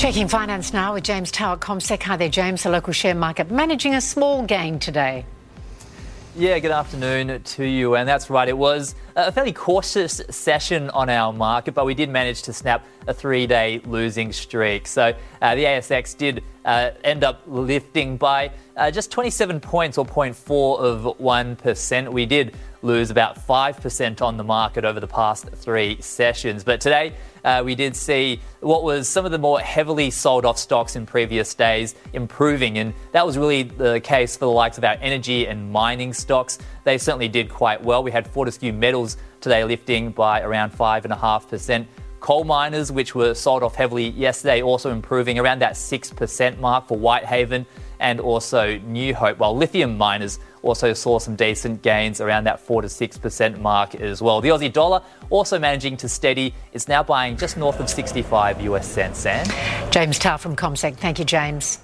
Checking finance now with James Tao CommSec. Hi there, James. The local share market managing a small gain today. Yeah, good afternoon to you. And that's right, it was a fairly cautious session on our market, but we did manage to snap a three day losing streak. So uh, the ASX did uh, end up lifting by uh, just 27 points or 0.4 of 1%. We did lose about 5% on the market over the past three sessions. But today, uh, we did see what was some of the more heavily sold off stocks in previous days improving. And that was really the case for the likes of our energy and mining stocks. They certainly did quite well. We had Fortescue Metals today lifting by around 5.5%. Coal miners, which were sold off heavily yesterday, also improving around that 6% mark for Whitehaven and also New Hope, while lithium miners also saw some decent gains around that 4 to 6% mark as well. The Aussie dollar also managing to steady. It's now buying just north of 65 US cents. Sam? James Tao from CommSec. Thank you, James.